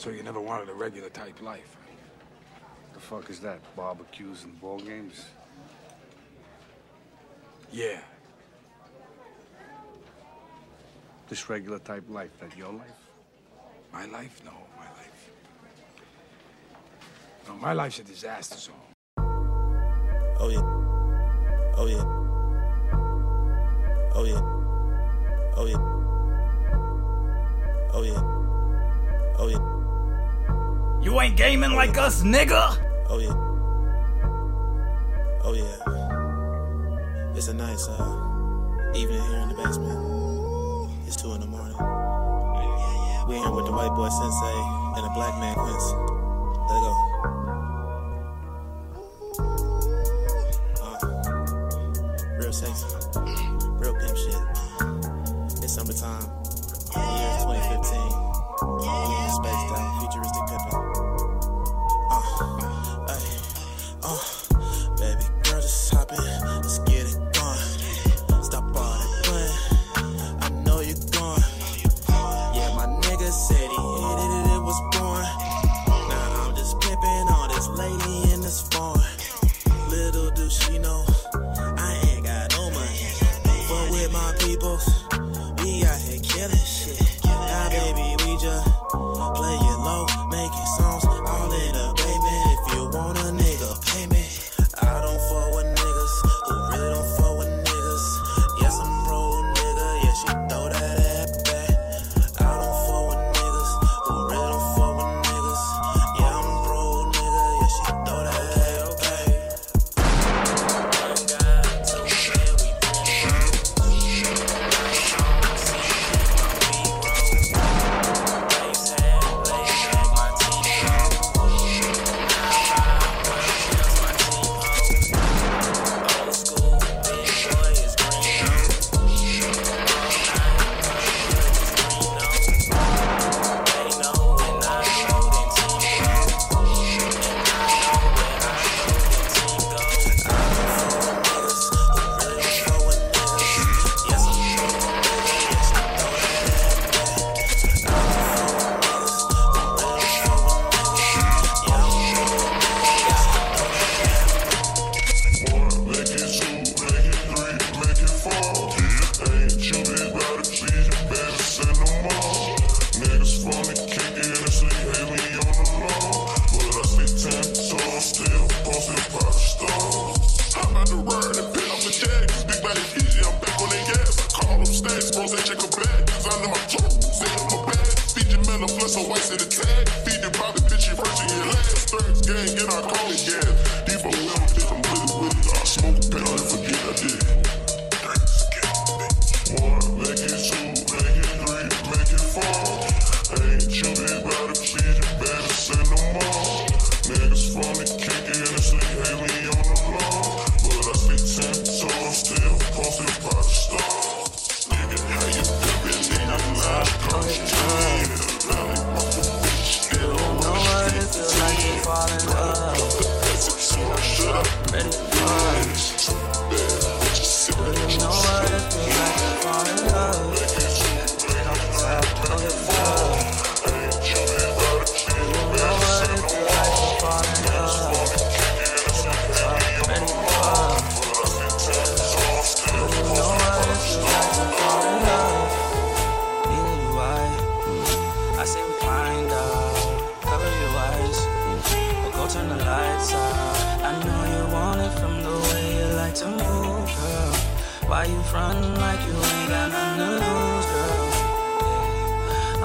So you never wanted a regular type life. The fuck is that? Barbecues and ball games? Yeah. This regular type life, that your life? My life? No, my life. No, my life's a disaster zone. Oh yeah. Oh yeah. Oh yeah. Oh yeah. Oh yeah. Oh yeah. You ain't gaming like us, nigga. Oh yeah. Oh yeah. It's a nice uh, evening here in the basement. It's two in the morning. We here with the white boy sensei and the black man Quince.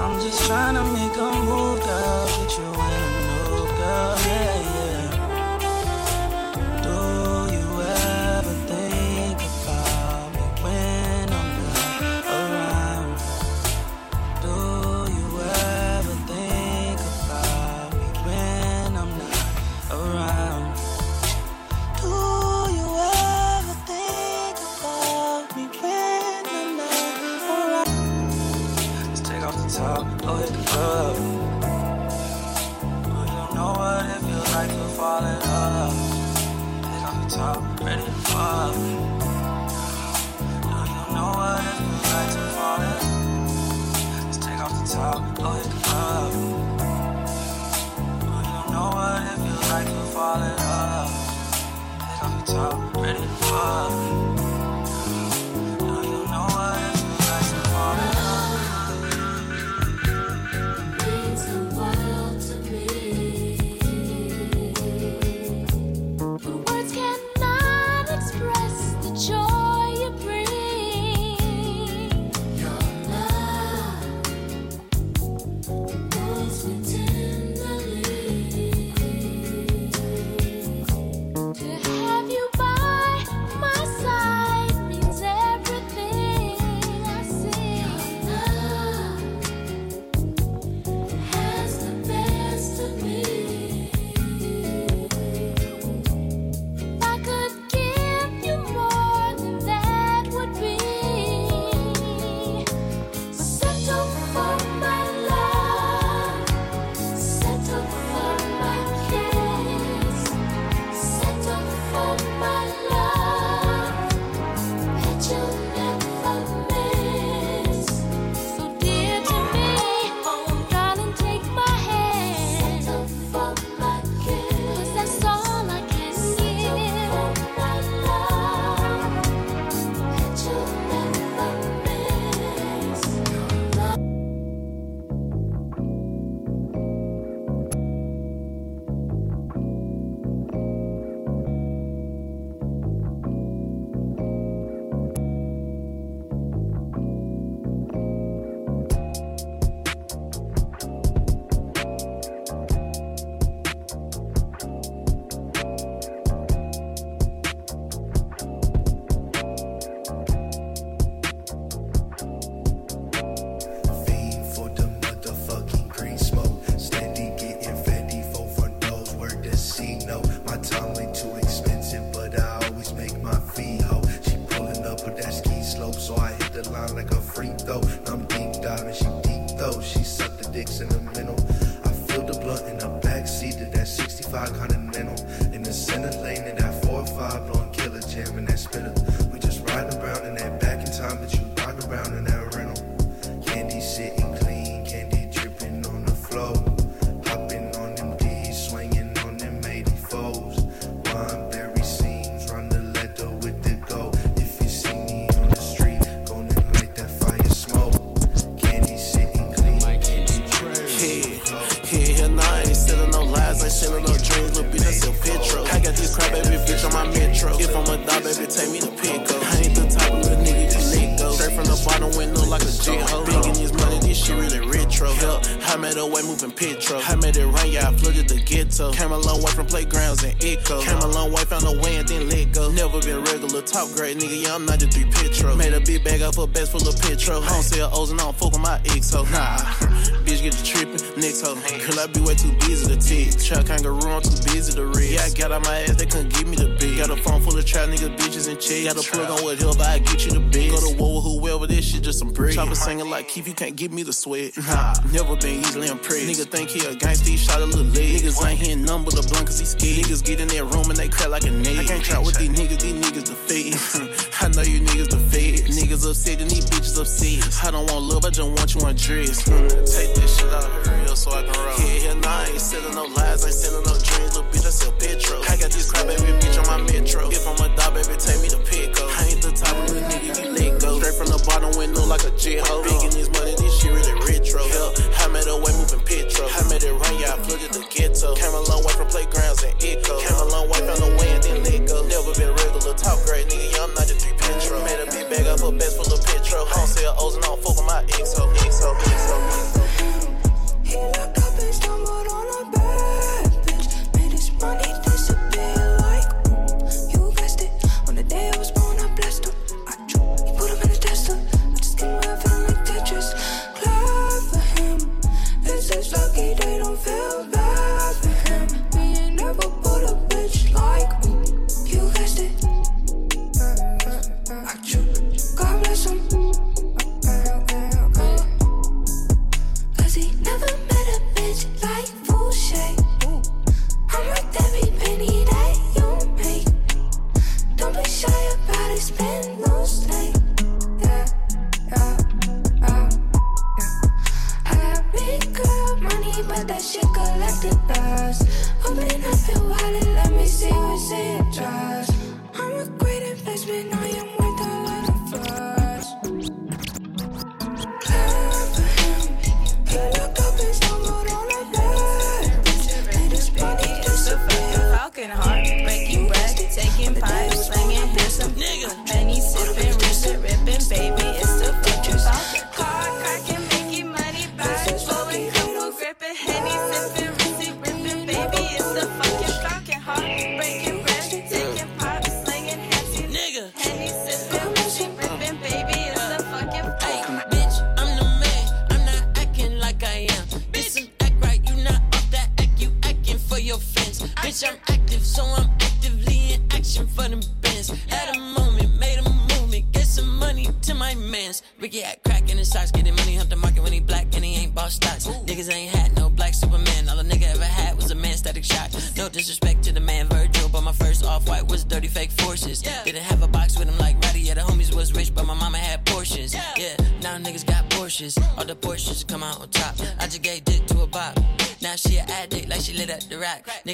I'm just trying to make a move, girl. Get you in a move, girl. Yeah. Top, ready to petrol. I don't sell O's and I don't fuck with my ex, so nah. Bitch get the trippin', next hoe. Girl, I be way too busy to text. Trap kangaroo, I'm too busy to read. Yeah, I got out my ass, they couldn't give me the big. Got a phone full of trap niggas, bitches, and chicks. Got a plug on what help, I get you the big. Go to war with whoever, this shit just some bread. Chopper singing like Keith, you can't give me the sweat. Nah, never been easily impressed. Nigga think he a gangsta, he shot a little leg. Niggas ain't hearing none but the blunt cause he scared. Niggas get in that room and they crack like a nigga. I can't trap with these niggas, these niggas the feds. I know you niggas the feds. Niggas upset and these bitches upset. I don't want love, I just want you undressed. Take this shit out of her real so I can roll. Yeah, hell nah, I ain't selling no lies, I ain't selling no dreams, little bitch, I sell petrol. I got this crap, baby, bitch, on my metro. If I'm a dog, baby, take me to Pico. I ain't the type of little nigga you let go. Straight from the bottom, went up like a J-Ho. Big in this money, this shit really retro. Hell, I made a way moving petrol. I made it rain, yeah, I flooded the ghetto. Came a long way from playgrounds and echo. Came a long way, found a way and then let go. Never been regular, top grade, nigga, yeah, I'm 93 petro. Made a big bag up a best full of petrol. I sell O's and I don't fuck with my ex-ho, ex-ho, ex-ho. He locked up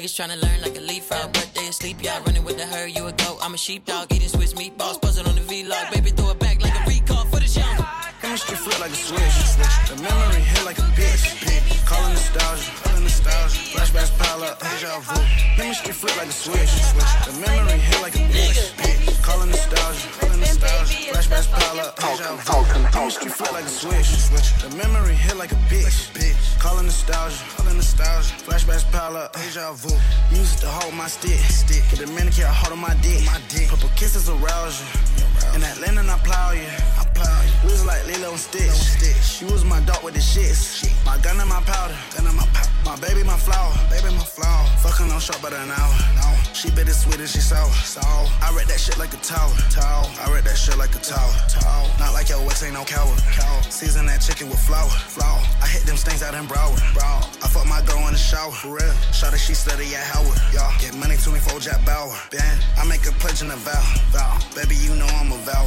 Niggas tryna learn like a leapfrog, but they asleep. Y'all running with the herd, you a goat. I'm a sheepdog eating Swiss meatballs, buzzing on the vlog. Baby, throw it back like a recall for the show. Chemistry flip like a switch. The memory hit like a bitch. Calling nostalgia. Calling nostalgia. Flashbacks pile up. Deja vu. Chemistry flip like a switch. The memory hit like a bitch. Calling nostalgia. Calling nostalgia. Flashbacks pile up. Deja vu. Chemistry flip like a switch. The memory hit like a bitch. Calling nostalgia. Calling nostalgia. Flashbacks pile up. Deja vu. Music to hold my stick. Stick. Get a minute, hold on my dick. My dick. Purple kisses arouse you. In Atlanta, I plow you. I plow you. We was like Lilo and Stitch. You was my dog with the shits. My gun and my powder. Gun and my powder. My baby, my flower. Baby, my flower. Fucking on short about an hour. No. She bittersweet and she sour. Sour. I read that shit like a tower. Tower. I read that shit like a tower. Tower. Not like your ex ain't no coward. Coward. Season that chicken with flour. Flour. I hit them stains out in Broward. Broward. I fuck my girl in the shower. For real. Shot she study at Howard. Y'all. Get money 24 Jack Bauer. Then I make a pledge and a vow. Vow. Baby, you know I'm a vow.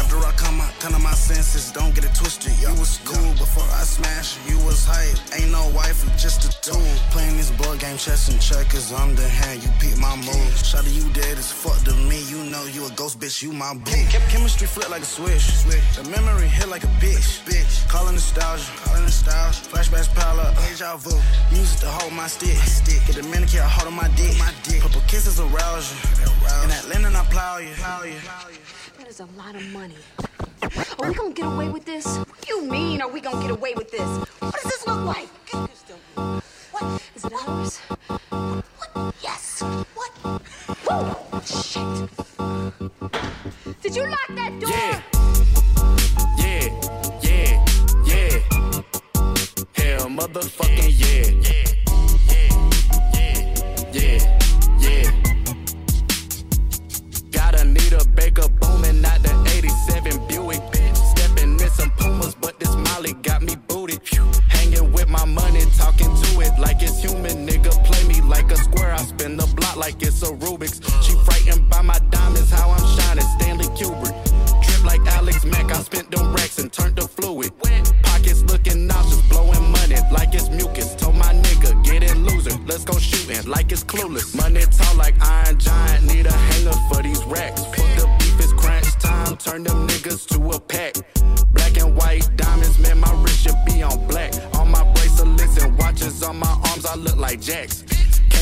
After I come out, come to my senses, don't get it twisted. You was cool before I smashed you. Was hype. Ain't no wife, you just a tool. Playing this board game, chess and checkers. I'm the hand, you peep my moves. Shot you dead as fuck to me. You know you a ghost bitch, you my boo. Chem- chemistry flip like a switch. The memory hit like a bitch. bitch. Calling nostalgia. Calling nostalgia. Flashbacks pile up. Deja vu. Music to hold my stick. stick. Get a manicure, hold on my dick. My dick. Purple kisses arouse you. In Atlanta, I plow you. Plow you. That is a lot of money. Are we gonna get away with this? What do you mean, are we gonna get away with this? What does this look like? What? Is it ours? What? Yes. What? Woo! Shit. Did you lock that door? Yeah, yeah, yeah. Hell, motherfucking yeah. Yeah, like it's a Rubik's. She frightened by my diamonds, how I'm shining. Stanley Kubrick. Drip like Alex Mack, I spent them racks and turned to fluid. Pockets looking nauseous, blowing money like it's mucus. Told my nigga, get in loser, let's go shooting like it's clueless. Money tall like Iron Giant, need a hanger for these racks. Put the beef is crunch time, turn them niggas to a pack. Black and white diamonds, man, my wrist should be on black. On my bracelets and watches on my arms, I look like Jacks.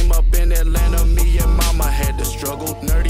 Came up in Atlanta, me and mama had to struggle. Nerdy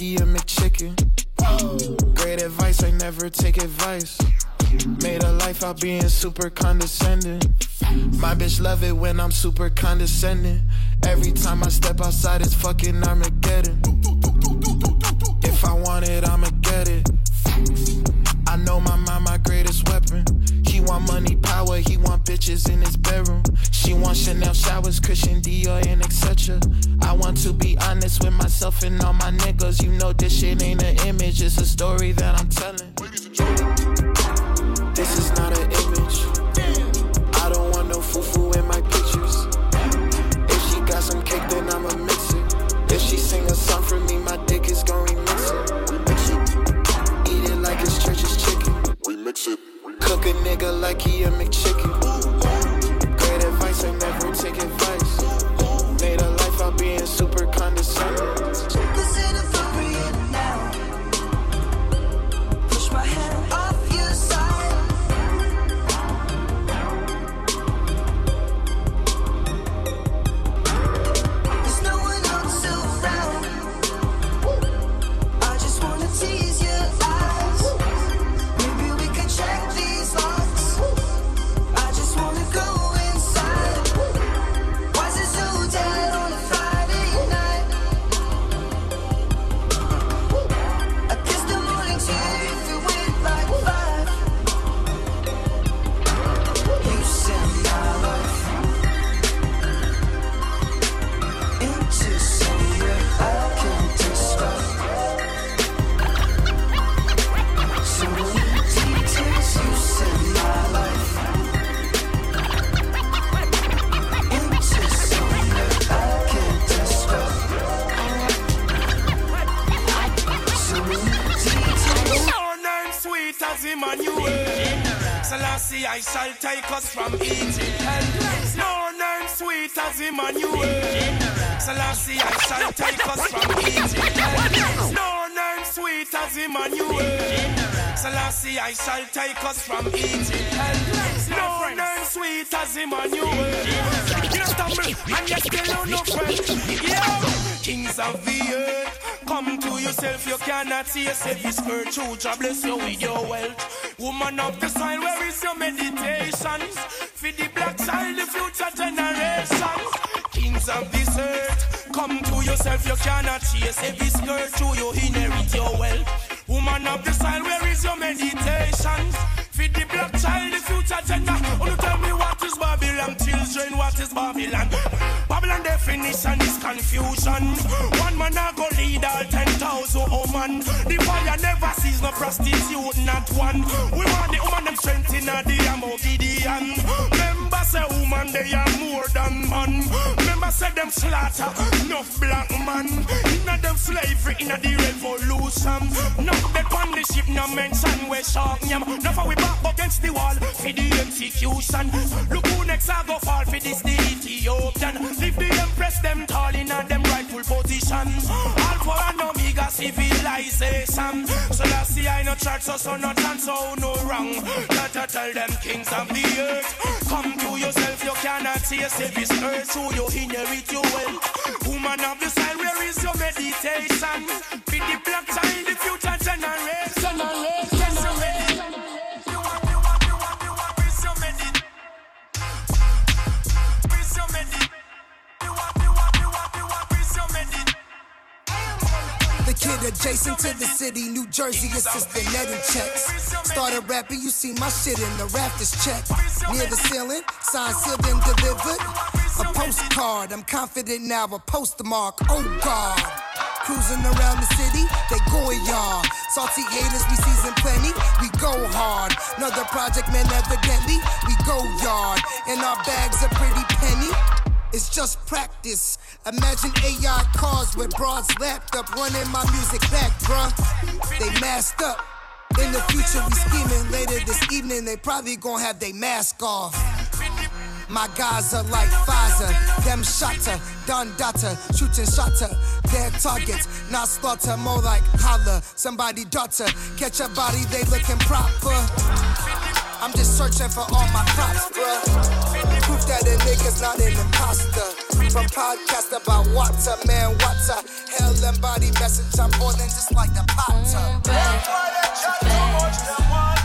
like a McChicken. Great advice, I never take advice. Made a life out being super condescending. My bitch love it when I'm super condescending. Every time I step outside, it's fucking Armageddon. If I want it, I'ma see yourself. This earth, true, God bless you with your wealth. Woman of the soil, where is your meditations? For the black child, the future generations. Kings of this earth, come to yourself, you cannot chase every skirt to you inherit your wealth. Woman of the soil, where is your meditations? For the black child, the future gender. Oh, tell me what is Babylon, children, what is Babylon? Babylon definition is confusion. One man a go lead all ten thousand woman. The fire never sees no prostitute, not one. We want the woman them strength in a the ammo Gideon. Remember say woman they are more than man. Say them slaughter enough black man. Inna them slavery inna the revolution. No they on the ship no mention we shark yam. Now for we back against the wall for the execution. Look who next I go fall for this the Ethiopian. Leave the empress them tall inna them rightful position. Alpha and Omega civilization. So that's the I no church so so no chance so no wrong. Not to tell them kings of the earth. Come to yourself you cannot see yourself this earth so you inherit your wealth. Woman of the soil where is your meditation? Be the black child the future generation. The kid adjacent to the city, New Jersey assistant netting checks. Started rapping, you see my shit in the rafters check. Near the ceiling, signed, sealed, and delivered. A postcard, I'm confident now, a postmark. Oh God. Cruising around the city, they going yard. Salty haters, we season plenty, we go hard. Another project, man, evidently, we go yard. And our bags are pretty penny. It's just practice. Imagine AI cars with broads lapped up, running my music back, bruh. They masked up. In the future, we scheming. Later this evening, they probably gonna have their mask off. My guys are like Pfizer, them shotter, done data, shooting shotter, Their targets, not slaughter, more like holler. Somebody daughter, catch a body, they looking proper. I'm just searching for all my props, bruh. Proof that a nigga's not an imposter from podcast about water, man, water. Hell and body message, I'm boiling just like the potter. Mm,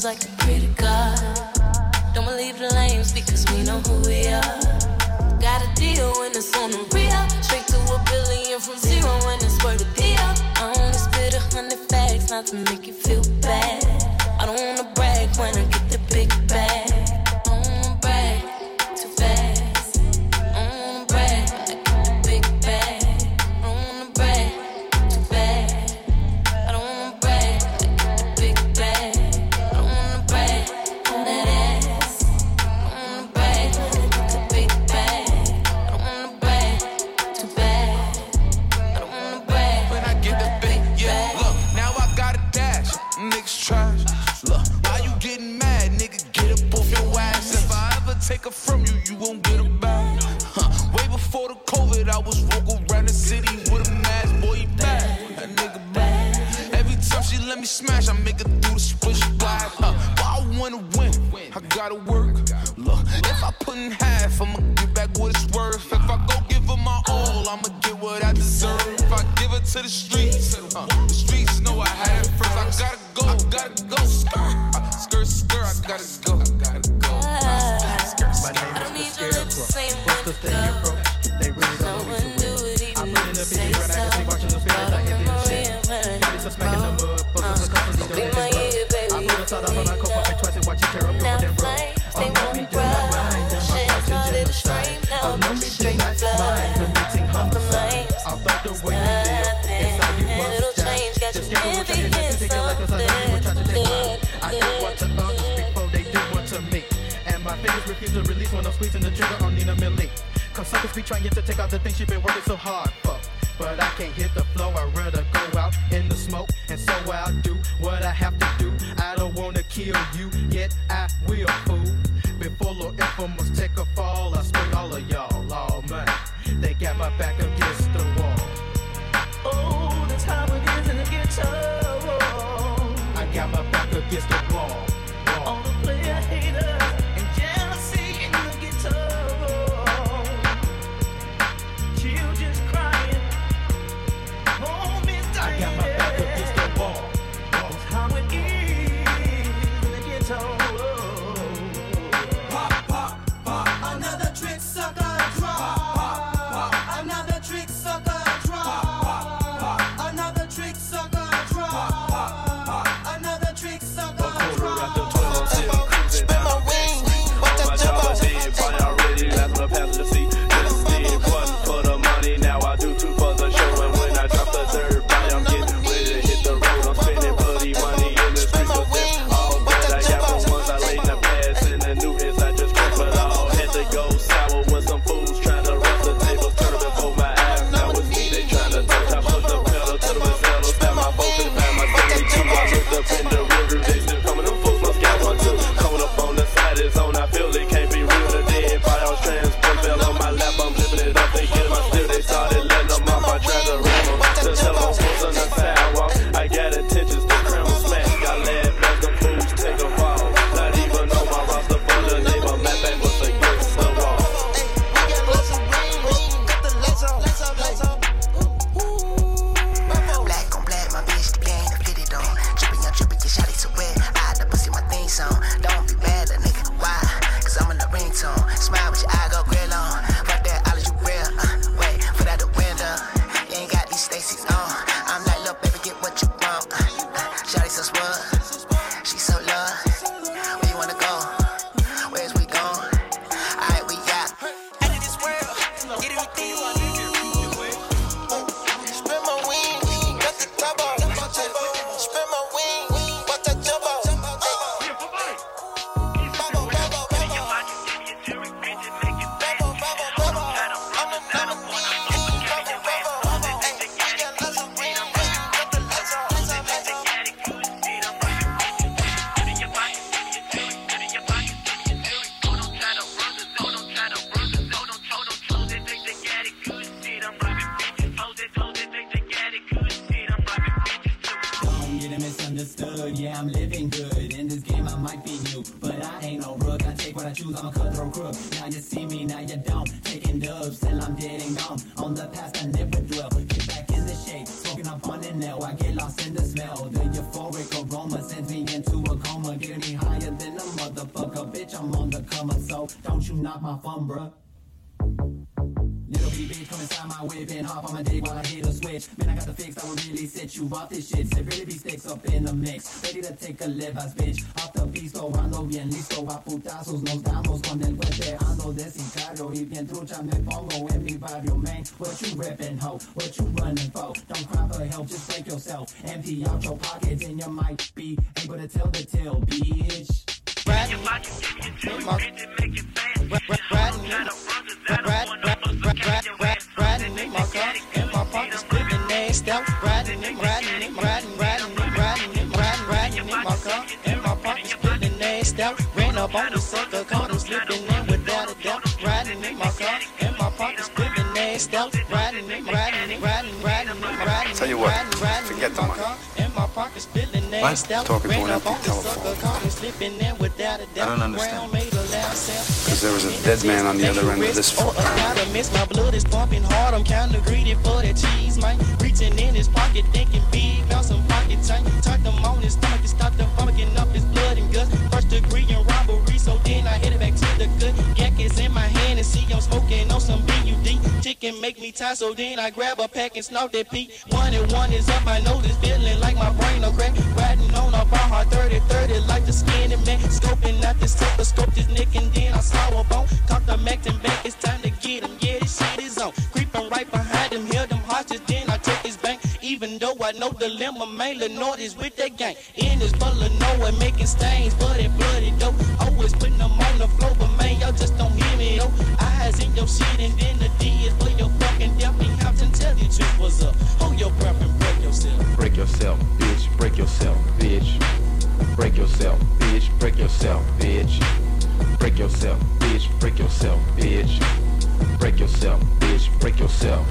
seems like a pray to Don't believe the lames because we know who we are. Got a deal when it's on the real. Straight to a billion from zero when it's worth a deal. I only spit a hundred facts not to make you feel bad. I don't wanna brag when I get off this shit. Severely be sticks up in the mix. Ready to take a live as bitch. Off the piso, ando bien listo. A putazos nos damos con el golpe. Ando de sicario y bien trucha me pongo en mi barrio, man. What you reppin', ho? What you running for? Don't cry for help, just break yourself. Empty out your pockets and you might be nasty out. Talking an empty the telephone. doubt. don't understand. Because there was a dead man on the other end of this I miss my blood is pumping hard. I'm kinda greedy for cheese, man. Reaching in his pocket, thinking Chicken make me tired, so then I grab a pack and snort that P. One and one is up, I know this feeling like my brain a crack. Riding on a bar hard 30 30 like the skin and man. Scoping out this scope this neck and then I saw a bone. Caught the Mac and back, it's time to get him. Yeah, this shit is on. Creeping right behind him, hear them hostage, then I take his bank. Even though I know the lemma mainly north is with that gang. In his Illinois, making stains, bloody, bloody dope. Always putting them on the floor, but man, y'all just don't hear me though. Eyes in your shit and then the D is to tell you truth what's up. Hold your breath and break yourself. Break yourself, bitch. Break yourself, bitch. Break yourself, bitch. Break yourself, bitch. Break yourself, bitch. Break yourself, bitch. Break yourself, bitch. Break yourself.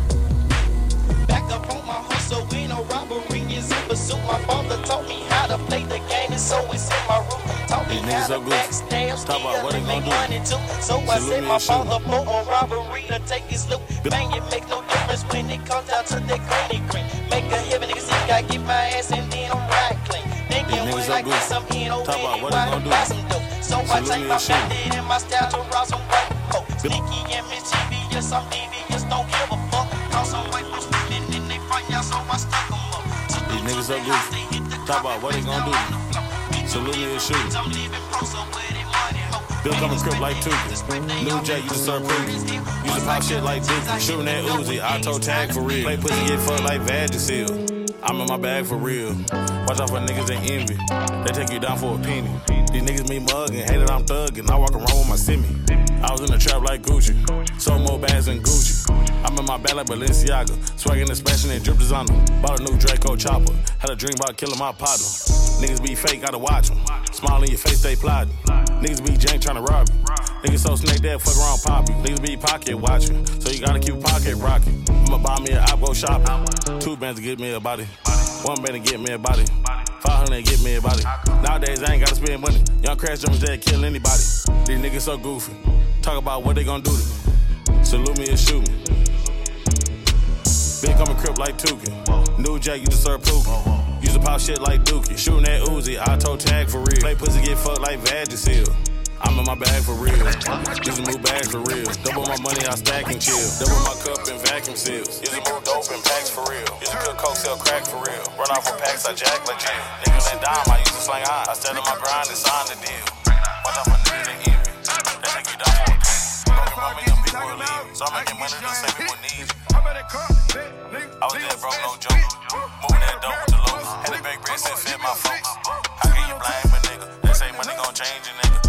Back up on my hustle, we no robbery pursuit. My father taught me how to play the game, and so it's in my room. Taught me These how niggas to so backstab, Talk about what they steal, and make do. money too. So I set my and shoot 'em. father for a robbery to take his loot. Man, it make no difference when it comes down to that granny green. Make a heavy nigga see, I get my ass and then I'm right clean. Thinking niggas when I good. get some in over Talk about what they why gonna do. buy some dope. So I take my 'em. and my style to rob some white folk. Sneaky and mischievous, I'm devious, don't give a fuck. Call some white folks slipping and they fight y'all, so I stuck 'em up. These niggas so good. Talk about what they gonna do. Salute me and shoot. Bill coming script like two. New Jack, you deserve proof. Use to pop shit like Dookie. Shooting that Uzi, I told tag for real. Play pussy get fucked like Vagisil. I'm in my bag for real. Watch out for niggas that envy. They take you down for a penny. These niggas me mugging, hate that I'm thugging. I walk around with my semi. I was in the trap like Gucci. So more bags than Gucci. I'm in my bag like Balenciaga. Swagging and splashing and drip designer. Bought a new Draco chopper. Had a dream about killing my partner. Niggas be fake, gotta watch 'em. Smile in your face, they plotting. Niggas be jank trying to rob you. Niggas so snake dead, fuck around poppy. Niggas be pocket watching. So you gotta keep pocket rocking. I'ma buy me a op, go shopping. Two bands to get me a body. One to get me a body. 500 to get me a body. Nowadays I ain't gotta spend money. Young crash jumpers dead, kill anybody. These niggas so goofy. Talk about what they gonna do to me. Salute me and shoot me. Big coming crip like Tuki. New Jack, you deserve Pookie. Use a pop shit like Dookie. Shooting that Uzi, I told tag for real. Play pussy get fucked like Vagisil. I'm in my bag for real. A new bag for real. Double my money, I stack and chill. Double my cup and vacuum seals. Using a move dope and packs for real. Using good coke, sell crack for real. Run off for packs, I jack like jail. Niggas ain't dime, I use to slang high. I stay on my grind and sign the deal. Watch out for niggas that envy. They take you down for a penny. Give my million people leave. So I'm making money to say people need you. I was dead broke, no joke. Moving that dope with the low. Had a big breast and fit my folks. How can you blame a nigga? They say money gon' change a nigga.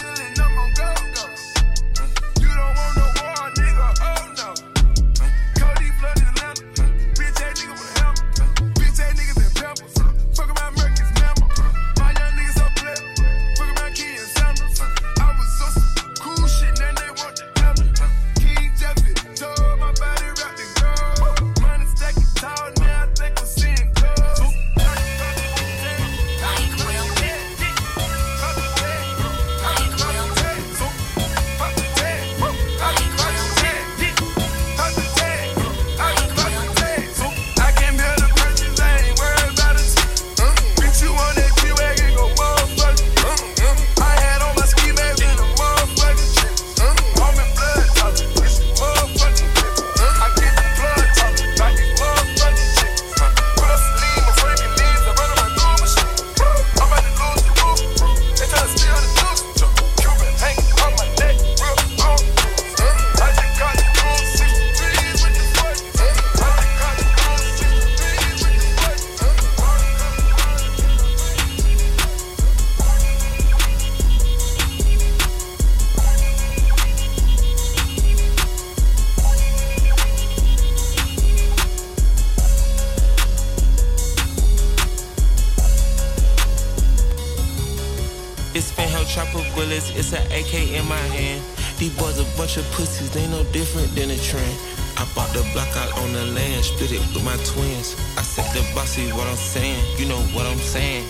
These boys a bunch of pussies, they no different than a trend. I bought the block out on the land, split it with my twins. I said the bossy what I'm saying, you know what I'm saying.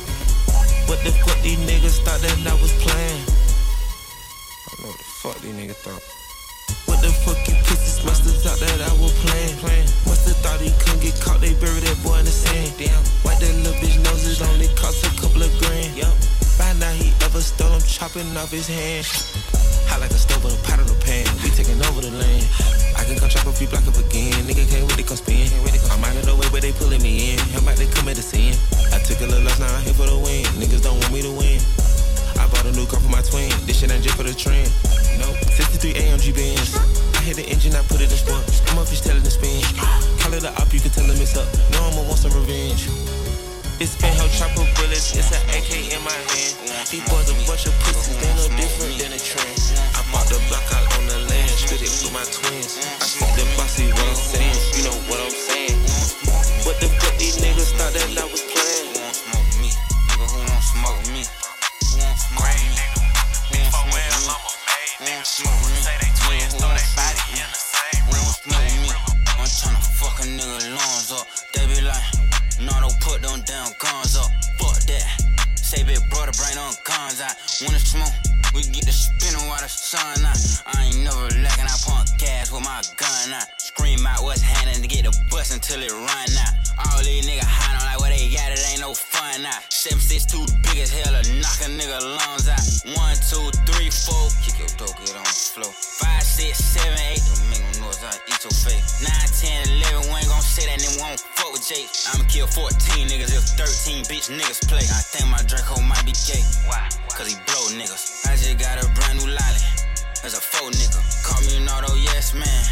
What the fuck these niggas thought that I was playing? I don't know what the fuck these niggas thought. What the fuck you pussies must have thought that I was playing? playing. Must have thought he couldn't get caught, they buried that boy in the sand. Damn, white that little bitch nose, it only cost a couple of grand. Yup. By now he ever stole, I'm chopping off his hand. Hot like a stove with a pot in a pan. We taking over the land. I can come chop a few block up again. Nigga can't to come spin. I'm out of the way, but they pulling me in. I'm about to commit a sin. I took a little loss, now I'm here for the win. Niggas don't want me to win. I bought a new car for my twin. This shit ain't just for the trend. Nope. 63 AMG Benz. I hit the engine, I put it in sport. I'm up, he's telling the spin. Call it a op, you can tell him it's up. No, I'ma want some revenge. It's fanheld chopper bullets, it's an AK in my hand. These boys a bunch of pussies, they no different than a trend. I bought the block out on the land, split it with my twins. I said the bossy what I'm saying, you know what I'm saying. What the fuck these niggas thought that I out. 762 big as hell to knock a nigga lungs out. One, two, three, four. Kick your dope, get on the floor. Five, six, seven, eight. Don't make no noise, I eat your face. Nine, ten, eleven, we ain't gon' say that, we won't fuck with Jake. I'ma kill 14 niggas if 13 bitch niggas play. I think my Draco might be gay. Why? Cause he blow niggas. I just got a brand new lolly. That's a faux nigga. Call me an auto yes man.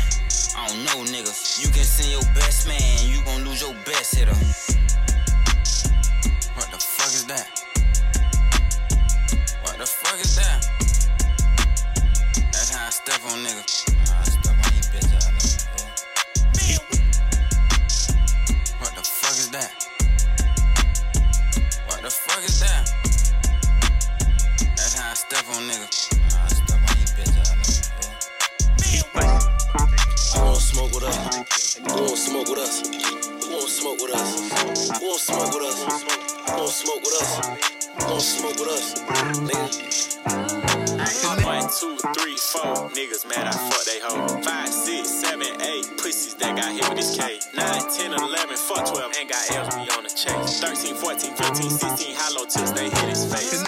I don't know niggas. You can send your best man, you gon' lose your best hitter. With us? Who won't smoke with us? Who won't smoke with us? Who won't smoke with us? Who won't smoke with us? Nigga. One, two, three, four niggas mad I fuck they hoe. Five, six, seven, eight pussies that got hit with this K. Nine, ten, eleven, fuck twelve, ain't got L's we on the chase. Thirteen, fourteen, fifteen, sixteen, hollow tips they hit his face.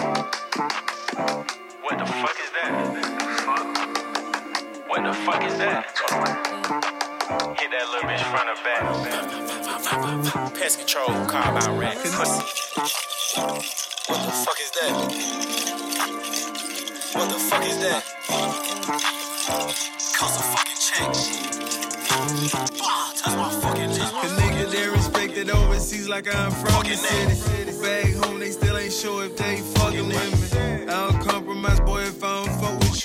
What the fuck is that? What the fuck is that? Hit that little bitch front or back. Pest control, car rat. Pussy. What the fuck is that? What the fuck is that? Cost a fucking check. Touch my fucking lips. Cause niggas they respected overseas like I'm from the city. Back home they still ain't sure if they fucking with me. I don't compromise, boy, if I don't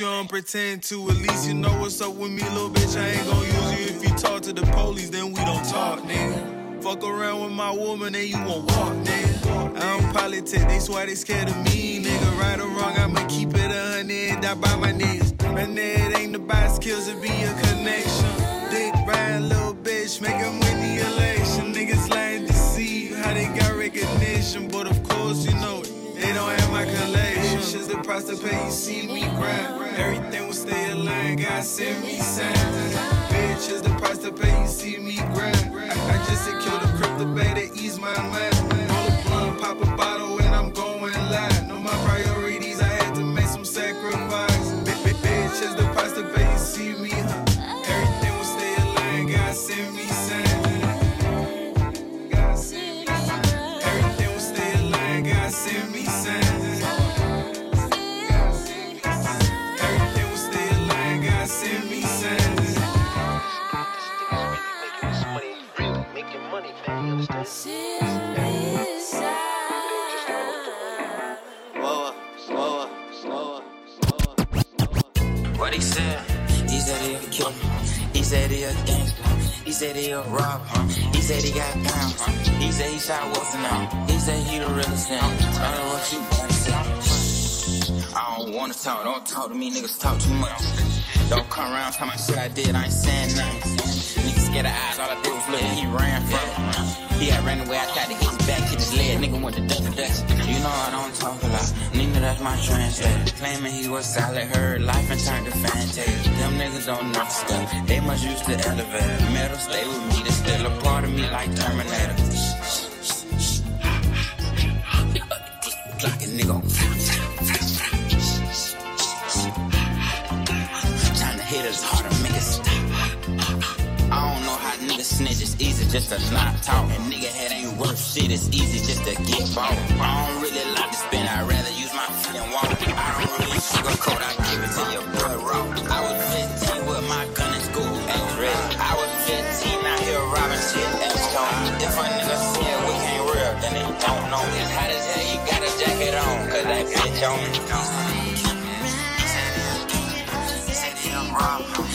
you, don't pretend to. At least you know what's up with me, little bitch. I ain't gon' use you if you talk to the police, then we don't talk, nigga. Fuck around with my woman and you won't walk, nigga. I don't politic, they swear they scared of me, nigga. Right or wrong, I'ma keep it a hundred die by my niggas. And it ain't about skills, it be a connection. Dick ride, little bitch, make 'em win the election. Niggas lying to see how they got recognition, but of course you know it. They don't have my collection. Shit's the price to pay, you see me grind. Everything will stay aligned, God send me signs. Bitch is the price to pay, you see me grind. I, I just secured a crypto bag to ease my mind. Roll a blunt, pop a bottle, said he a gangster. He said he a robber. He said he got guns. He said he shot Wilson out. He said he the realest thing. I don't what you gotta say. I don't wanna talk, don't talk to me, niggas talk too much. Don't come around, tell my shit I did, I ain't saying nothing. Niggas scared of eyes, all I did was look, he ran from. He had ran away, I tried to hit his back, hit his leg, nigga went to to dust. You know I don't talk a lot, Nina, that's my translator. Claiming he was solid, heard life and turned to fantasy. Them niggas don't know stuff, they must use the elevator. Metal stay with me, they still a part of me like Terminator. Clock a nigga. Trying to hit us harder, snitch, it's easy just to not talk. And nigga head ain't worth shit, it's easy just to get bought. I don't really like to spin, I'd rather use my feet and walk. I don't really sugarcoat, I give it to your blood raw. I was 15 with my gun in school, X-ray. I was 15, out here robbing shit, X-Tone. If a nigga said we can't real, then they don't know. It's hot as hell, you got a jacket on, cause that bitch on me. makes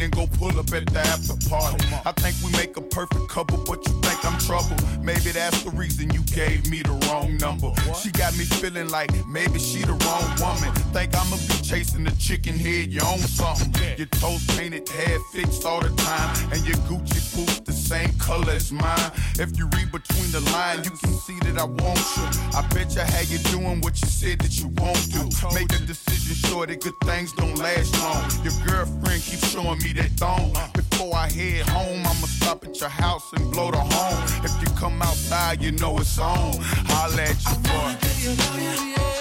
then go pull up at the after party. I think we make a perfect couple, but you think I'm trouble. Maybe that's the reason you gave me the wrong number. She got me feeling like maybe she the wrong woman. Think I'ma be chasing the chicken head, you own something. Your toes painted, head fixed all the time, and your Gucci boots the same color as mine. If you read between the lines, you can see that I want you. I bet you how you doing what you said that you won't do. Make a decision sure that good things don't last long. Your girlfriend keeps showing me that thong. Before I head home, I'ma stop at your house and blow the horn. If you come outside, you know it's on. Holla at you, boy.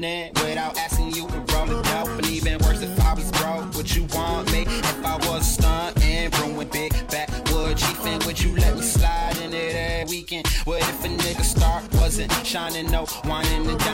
The morning without asking you to roll it up. And even worse if I was broke, would you want me? If I was stunting, room with big backwood chiefin', would you let me slide in it every weekend? What if a nigga start wasn't shining, no whining and dining,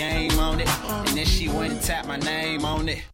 game on it. And then she went and tapped my name on it.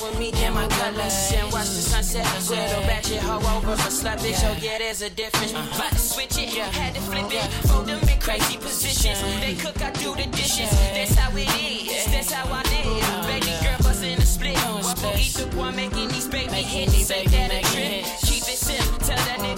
With me in my colors and watch the sunset. A ratchet hoe over for slut bitch. Oh yeah, there's a difference. About to switch it, had to flip it, fold them in crazy positions. They cook, I do the dishes. That's how it is. That's how I live. Baby girl bustin' a split. Waffle eat the boy making these baby hits. Say that a trip. Keep it simple. Tell that nigga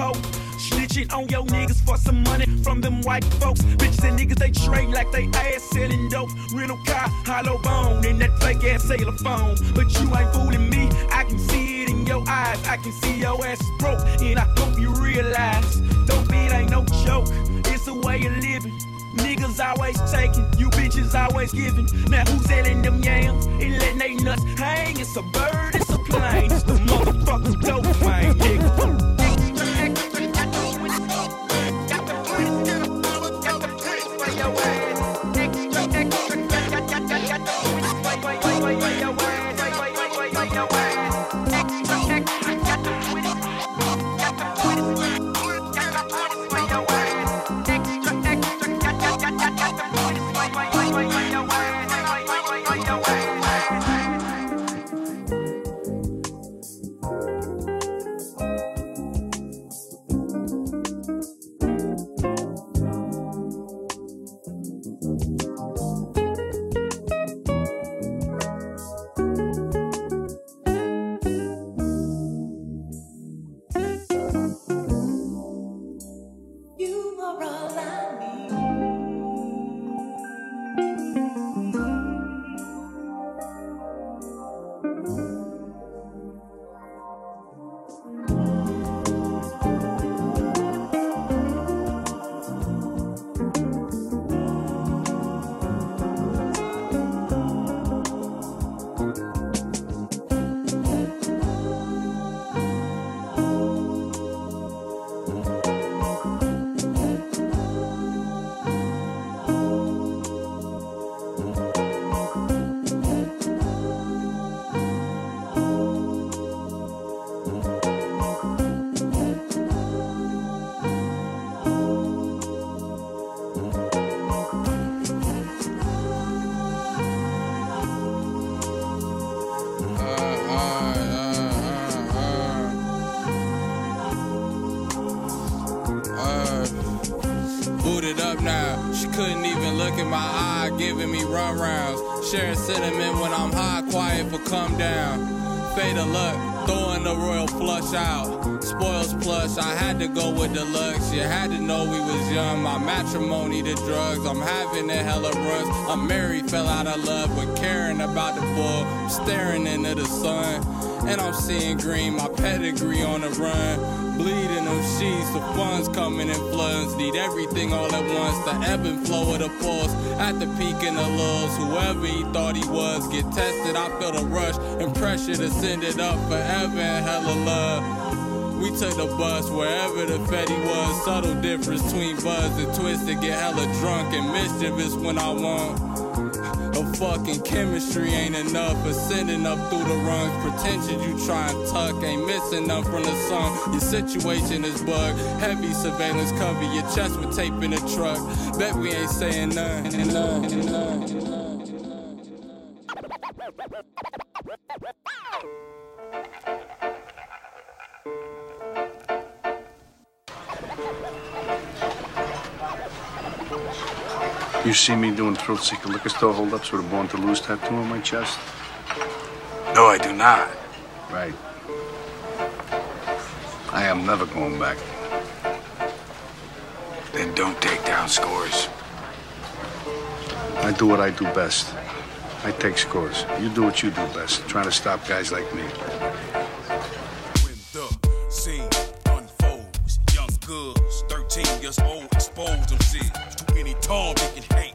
but. Snitching on your niggas for some money from them white folks. Bitches and niggas, they trade like they ass selling dope. Rental car, hollow bone, and that fake ass sailor phone. But you ain't fooling me, I can see it in your eyes. I can see your ass is broke, and I hope you realize. Dope it ain't no joke, it's a way of living. Niggas always taking, you bitches always giving. Now who's selling them yams and letting they nuts hang? It's a bird, it's a plane, it's the motherfucking dope to know we was young. My matrimony to drugs, I'm having a hella runs. I'm married, fell out of love, but caring about the bull. Staring into the sun, and I'm seeing green. My pedigree on the run. Bleeding them sheets, the funds coming in floods. Need everything all at once. The ebb and flow of the pulse. At the peak and the lows. Whoever he thought he was, get tested. I feel the rush and pressure to send it up forever and hella love. We took the bus wherever the Fetty was. Subtle difference between buzz and twisted. Get hella drunk and mischievous when I want. The fucking chemistry ain't enough. Ascending up through the rungs. Pretension you try and tuck. Ain't missing none from the song. Your situation is bug. Heavy surveillance cover your chest with tape in the truck. Bet we ain't saying none. none. You see me doing throat seeker liquor store holdups with a born to lose tattoo on my chest? No, I do not. Right. I am never going back. Then don't take down scores. I do what I do best. I take scores. You do what you do best, trying to stop guys like me. When the scene unfolds. Young girls, 13 years old, exposed themselves. They hang.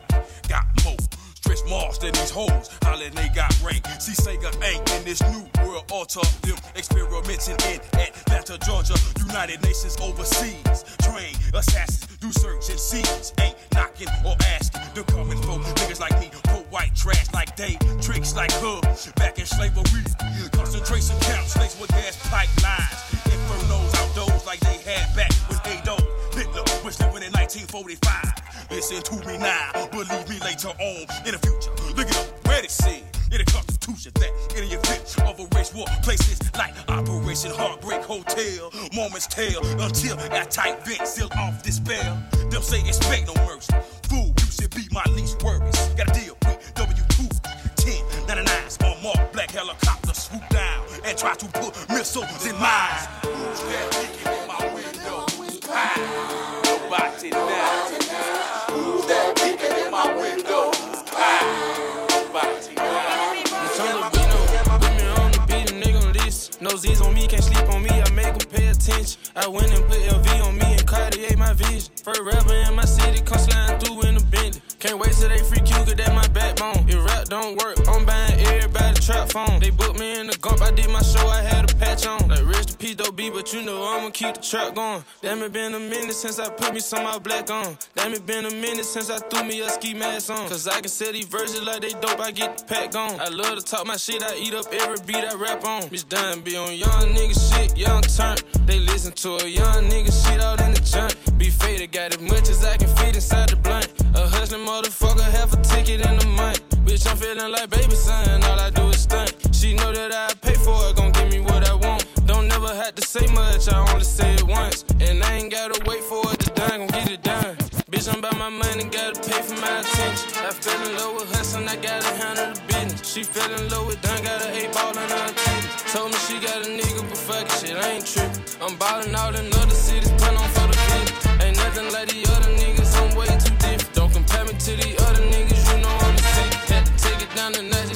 Got more. Stretch marks than these hoes. Holla, they got rank. See, Sega ain't in this new world alter them. Experimenting in Atlanta, Georgia. United Nations overseas. Train assassins, do search and seize. Ain't knocking or asking. They're coming for niggas like me. White trash like they. Tricks like her. Back in slavery. Concentration camps laced with gas pipelines. Infernos outdoors like they had back when Adolf Hitler was living in 1945. Listen to me now, believe me later on in the future. Look at where it said in the Constitution that in the event of a race war, places like Operation Heartbreak Hotel, moments tell until that tight vent seal off this spell. Them say expect no mercy. Fool, you should be my least worries. Gotta deal with W2 10 99s on mark black helicopter swoop down and try to put missiles in mines. I went and put LV on me and Cartier my vision. First rapper in my city, come sliding through in the Bentley. Can't wait till they free Q, cause that my backbone. If rap don't work, I'm buying everybody trap phone. They booked me in the gump, I did my show, I had a patch on. Like rest in peace, though, B, but you know I'ma keep the trap going. Damn, it been a minute since I put me some out black on. Damn, it been a minute since I threw me a ski mask on. Cause I can sell these verses like they dope, I get the pack on. I love to talk my shit, I eat up every beat I rap on. Bitch, done be on young nigga shit, young turn. They listen to a young nigga shit out in the junk. Be faded, got as much as I can fit inside the blunt. A hustling motherfucker, half a ticket in the month. Bitch, I'm feeling like baby son, all I do is stunt. She know that I pay for it, never had to say much, I only say it once. And I ain't gotta wait for it to done, gon' get it done. Bitch, I'm about my money, gotta pay for my attention. I fell in love with hustling, I gotta handle the business. She fell in love with done, got a eight ball in her titties. Told me she got a nigga, but fuck it, shit, I ain't trippin'. I'm ballin' out in other cities, put on for the business. Ain't nothing like the other niggas, I'm way too different. Don't compare me to the other niggas,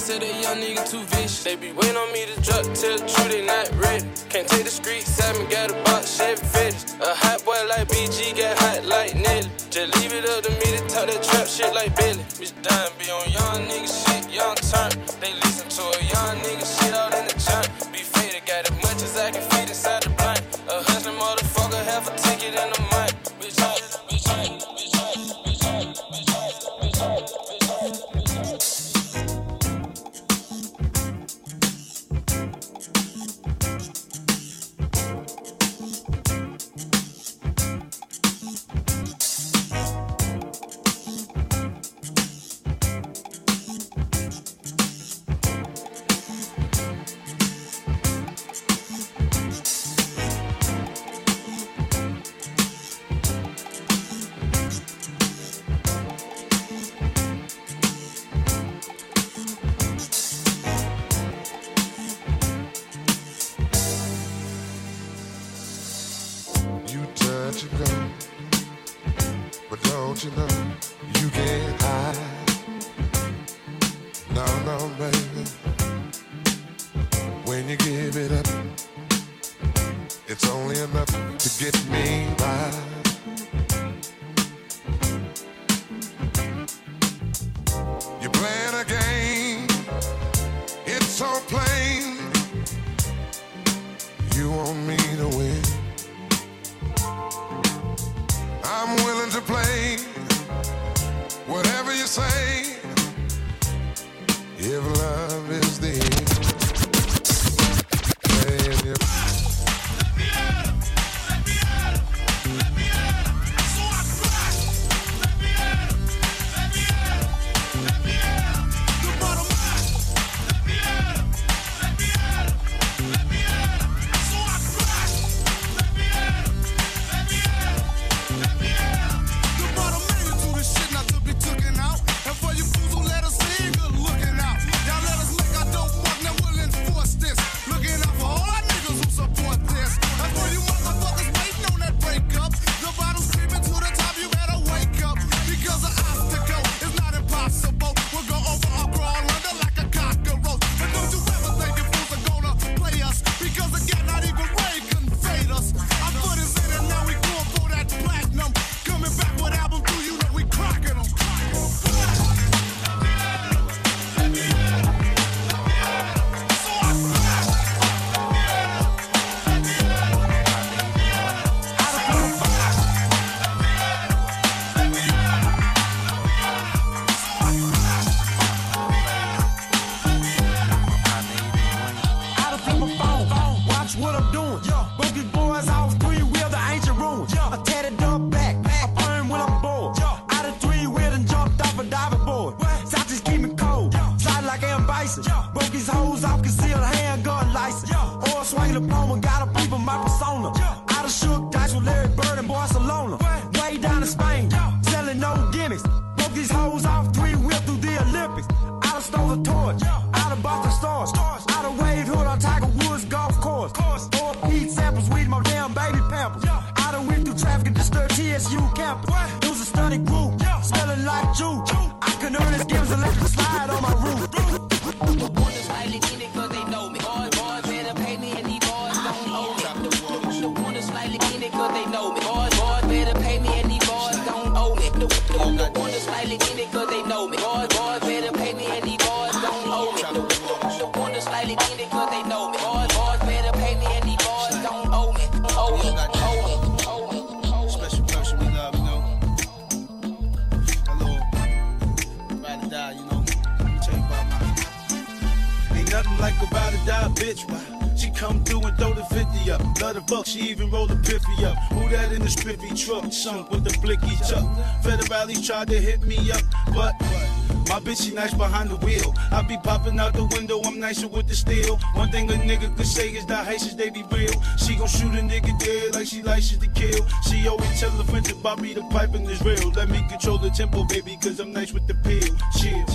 said that young nigga too vicious. They be waiting on me to drop, tell the truth, they not ready. Can't take the streets, at me, got a box, Chevy fetish. A hot boy like BG, got hot like Nelly. Just leave it up to me to talk that trap shit like Billy. Bitch, dime be on young nigga shit, young turn. They window, I'm nicer with the steel. One thing a nigga could say is that Haitians, they be real. She gon' shoot a nigga dead like she likes to kill. She always tell her friends that me, the pipe piping is real. Let me control the tempo, baby, cause I'm nice with the pill. Chill.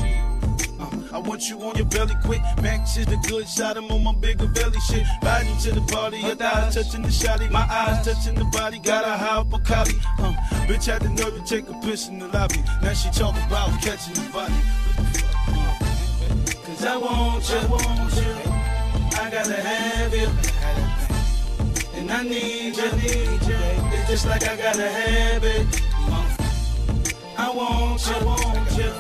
Uh, I want you on your belly quick. Max is the good side, I'm on my bigger belly shit. Riding to the party, her thighs touching the shotty. My eyes touching the body, got a high up a collie. Uh, bitch had the nerve to take a piss in the lobby. Now she talk about catching the body. I want you. I gotta have you. And I need you, need you. It's just like I gotta have it. I want you, I want you.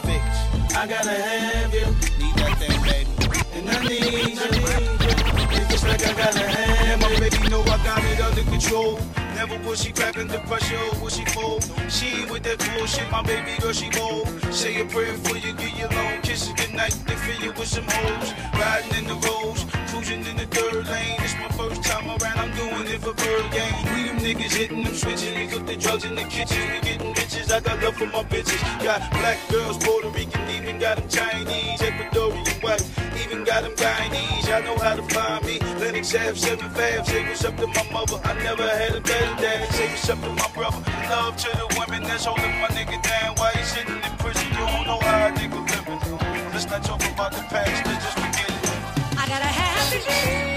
I gotta have you. Need that thing, baby. And I need you, need you. It's just like I gotta have it. My baby know I got it under control. Never was she cracking the pressure, or was she fold? She with that bullshit, my baby girl, she bold. Say a prayer for you, give you long kisses goodnight. They fill you with some hoes. Riding in the roads, cruising in the third lane. It's my first time around, I'm doing it for bird game. We them niggas hitting them switches. We cook the drugs in the kitchen. We getting bitches. I got love for my bitches. Got black girls, Puerto Rican, even got them Chinese, Ecuadorian white, even got them Guyanese. Y'all know how to find me. Lenox Ave, 7 Fab. Say what's up to my mother. I never had a better dad. Say what's up to my brother. Love to the women that's holding my nigga down Why he's sitting in prison. You don't know how a nigga living. Let's not talk about the past. Let's just happy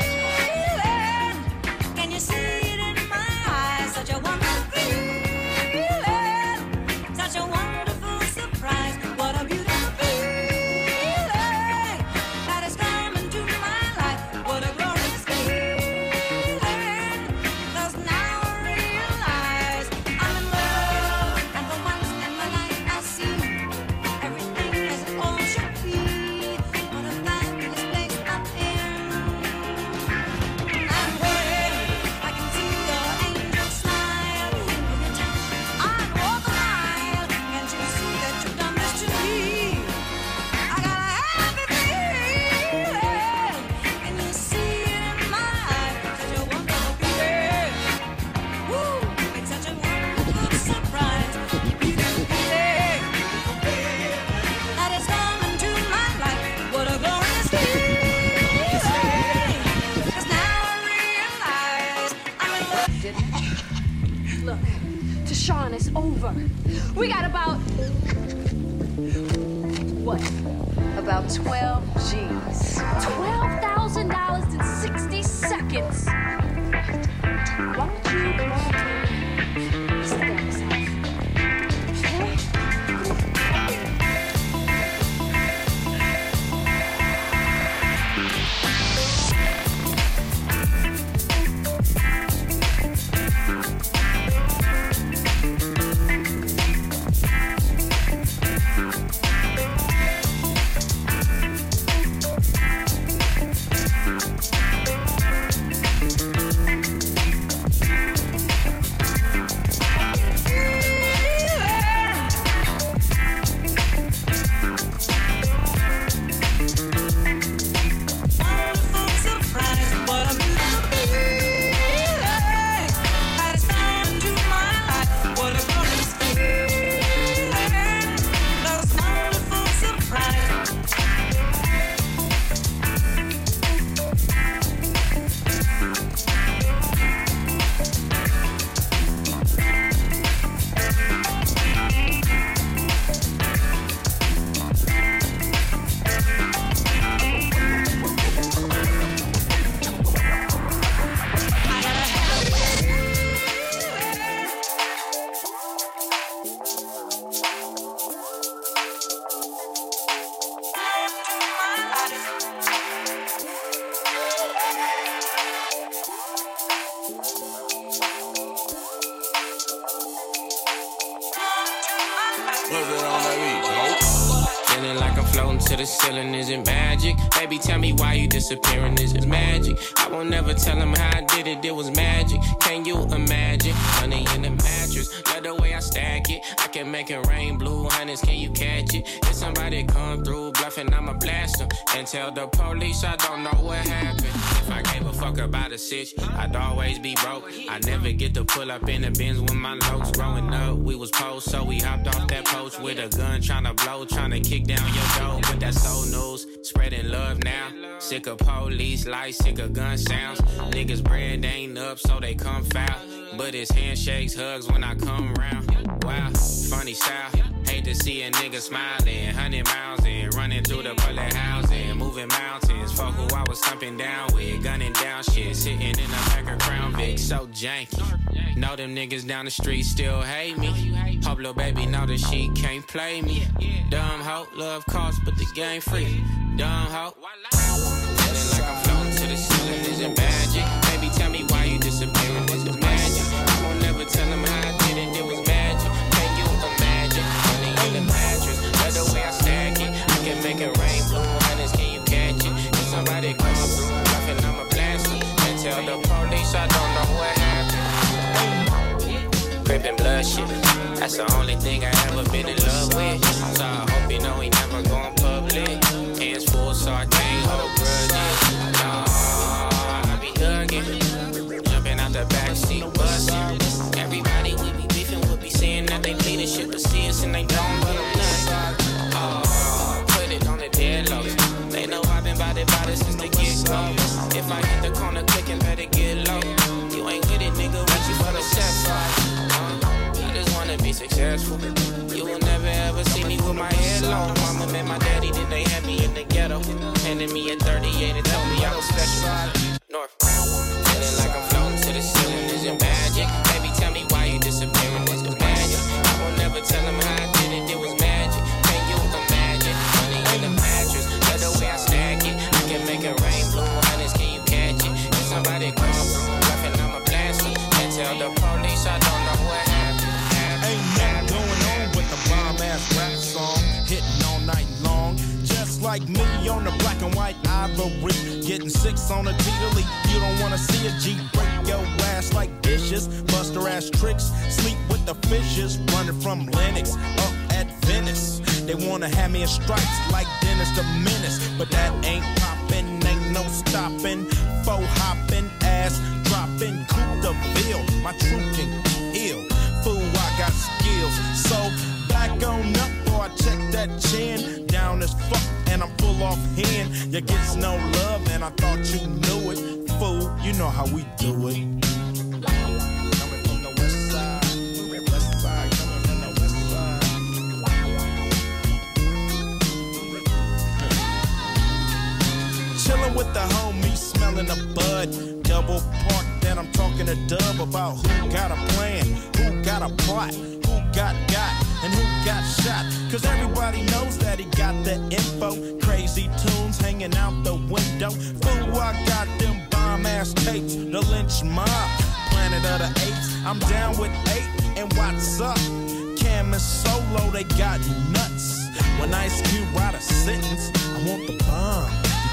ceiling, is it magic? Baby, tell me why you disappearing, is it magic? I won't never tell him how I did it, it was magic. Can you imagine? Honey in the mattress, love the way I stack it. I can make it rain blue, Honey, can you catch it? If somebody come through bluffing, I'ma blast. And tell the police I don't know what happened. If I gave a fuck about a sitch, I'd always be broke. I never get to pull up in the bins with my lokes. Growing up, we was post, so we hopped off that post with a gun, tryna blow, tryna kick down your door. But that's so news, spreading love now. Sick of police lights, sick of gun sounds. Niggas' bread ain't up, so they come foul. But it's handshakes, hugs when I come round. Wow, funny style. Hate to see a nigga smiling, hundred miles in, running through the bullet housing, moving mountains. Fuck who I was thumping down with, gunning down shit, sitting in the back of Crown Vic, so janky. Know them niggas down the street still hate me. Little baby know that she can't play me. Dumb hoe, love cost, but the game free. Dumb hoe. Feeling like I'm floating to the ceiling, is it tell the police I don't know what happened. Crippin' blood shit, that's the only thing I ever been in love with. So I hope you know he never going wanna be successful. You will never ever see me with my head low. Mama met my daddy, then they had me in the ghetto. Handed me a 38 and told me I was special. Like me on the black and white ivory, getting six on a to. You don't wanna see a G break your ass like dishes, Buster ass tricks, sleep with the fishes, running from Lennox up at Venice. They wanna have me in stripes like Dennis the Menace, but that ain't poppin', ain't no stopping. Faux hopping, ass dropping, Coupe de Ville, my true can ill. Fool, I got skills. So back on up, I check that chin, down as fuck, and I'm full off hand. You gets no love, and I thought you knew it. Fool, you know how we do it. Chilling with the homie, smelling a bud. Double park, then I'm talking to Dub about who got a plan, who got a plot, who got got and who got shot. Cause everybody knows that he got the info. Crazy tunes hanging out the window. Fool, I got them bomb ass tapes. The Lench Mob, planet of the apes. I'm down with eight, and what's up? Kam and Solo, they got nuts. When Ice Cube write a sentence, I want the bomb.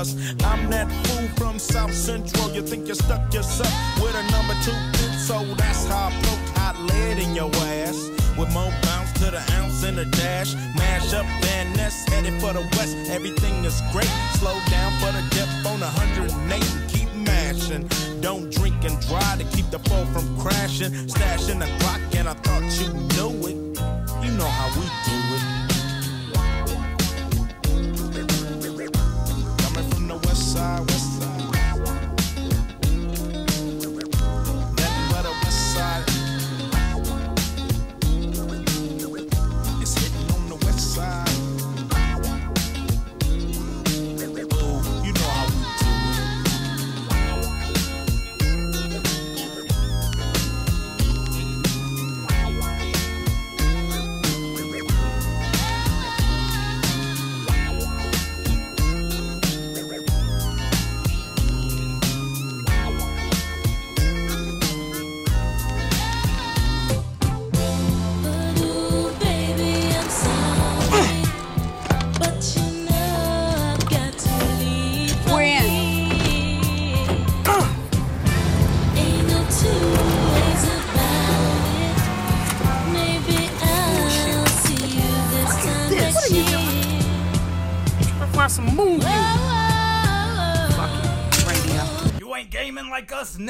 Cause I'm that fool from South Central. You think you stuck yourself with a number two pin, so that's how I poke hot lead in your ass. With more bounce to the ounce and the dash. Mash up Van Ness, headed for the west. Everything is great. Slow down for the depth on 108 and keep mashing. Don't drink and drive to keep the foe from crashing. Stashing the clock, and I thought you knew it. You know how we do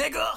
nigga.